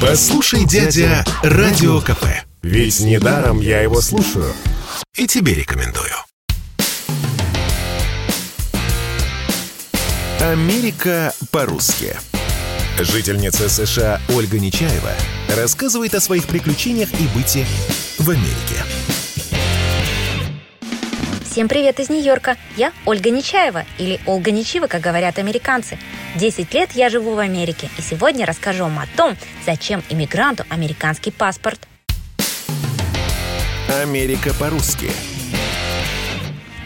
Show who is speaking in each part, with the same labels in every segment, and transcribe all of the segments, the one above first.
Speaker 1: Послушай, дядя, Радио КП.
Speaker 2: Ведь недаром я его слушаю.
Speaker 1: И тебе рекомендую. Америка по-русски. Жительница США Ольга Нечаева рассказывает о своих приключениях и быте в Америке.
Speaker 3: Всем привет из Нью-Йорка. Я Ольга Нечаева, или Ольга Нечива, как говорят американцы. Десять лет я живу в Америке, и сегодня расскажу вам о том, зачем иммигранту американский паспорт.
Speaker 1: Америка по-русски.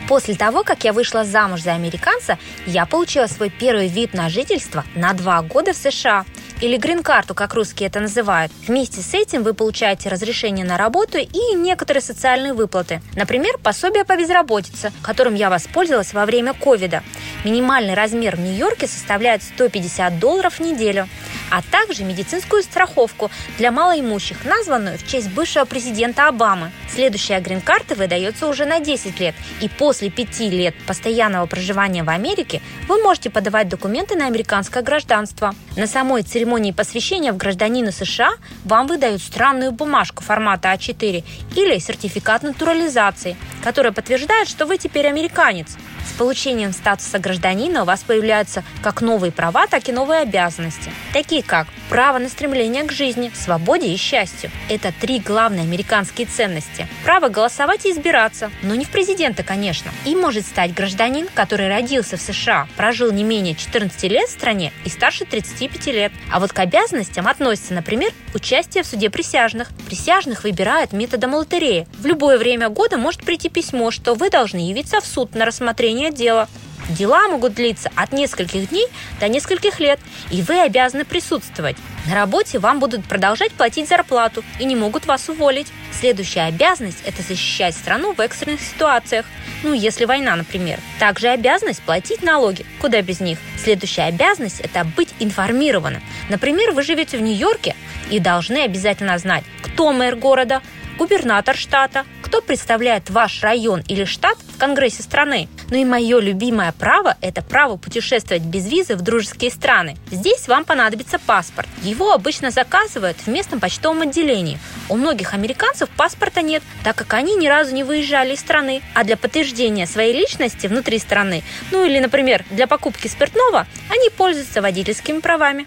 Speaker 3: После того, как я вышла замуж за американца, я получила свой первый вид на жительство на два года в США – или грин-карту, как русские это называют. Вместе с этим вы получаете разрешение на работу и некоторые социальные выплаты. Например, пособие по безработице, которым я воспользовалась во время ковида. Минимальный размер в Нью-Йорке составляет 150 долларов в неделю а также медицинскую страховку для малоимущих, названную в честь бывшего президента Обамы. Следующая грин-карта выдается уже на 10 лет, и после 5 лет постоянного проживания в Америке вы можете подавать документы на американское гражданство. На самой церемонии посвящения в гражданина США вам выдают странную бумажку формата А4 или сертификат натурализации, который подтверждает, что вы теперь американец. С получением статуса гражданина у вас появляются как новые права, так и новые обязанности, такие как право на стремление к жизни, свободе и счастью. Это три главные американские ценности. Право голосовать и избираться, но не в президента, конечно. И может стать гражданин, который родился в США, прожил не менее 14 лет в стране и старше 35 лет. А вот к обязанностям относится, например, участие в суде присяжных. Присяжных выбирают методом лотереи. В любое время года может прийти письмо, что вы должны явиться в суд на рассмотрение дела. Дела могут длиться от нескольких дней до нескольких лет, и вы обязаны присутствовать. На работе вам будут продолжать платить зарплату и не могут вас уволить. Следующая обязанность – это защищать страну в экстренных ситуациях. Ну, если война, например. Также обязанность платить налоги. Куда без них? Следующая обязанность – это быть информированным. Например, вы живете в Нью-Йорке и должны обязательно знать, кто мэр города, губернатор штата, кто представляет ваш район или штат в Конгрессе страны. Ну и мое любимое право – это право путешествовать без визы в дружеские страны. Здесь вам понадобится паспорт. Его обычно заказывают в местном почтовом отделении. У многих американцев паспорта нет, так как они ни разу не выезжали из страны. А для подтверждения своей личности внутри страны, ну или, например, для покупки спиртного, они пользуются водительскими правами.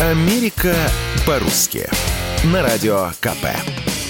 Speaker 1: Америка по-русски. На радио КП.